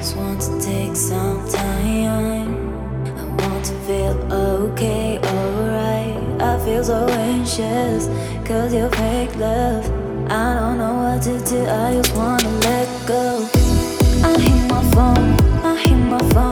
just want to take some time. I want to feel okay, alright. I feel so anxious, cause you fake love. I don't know what to do, I just wanna let go. I hear my phone, I hear my phone,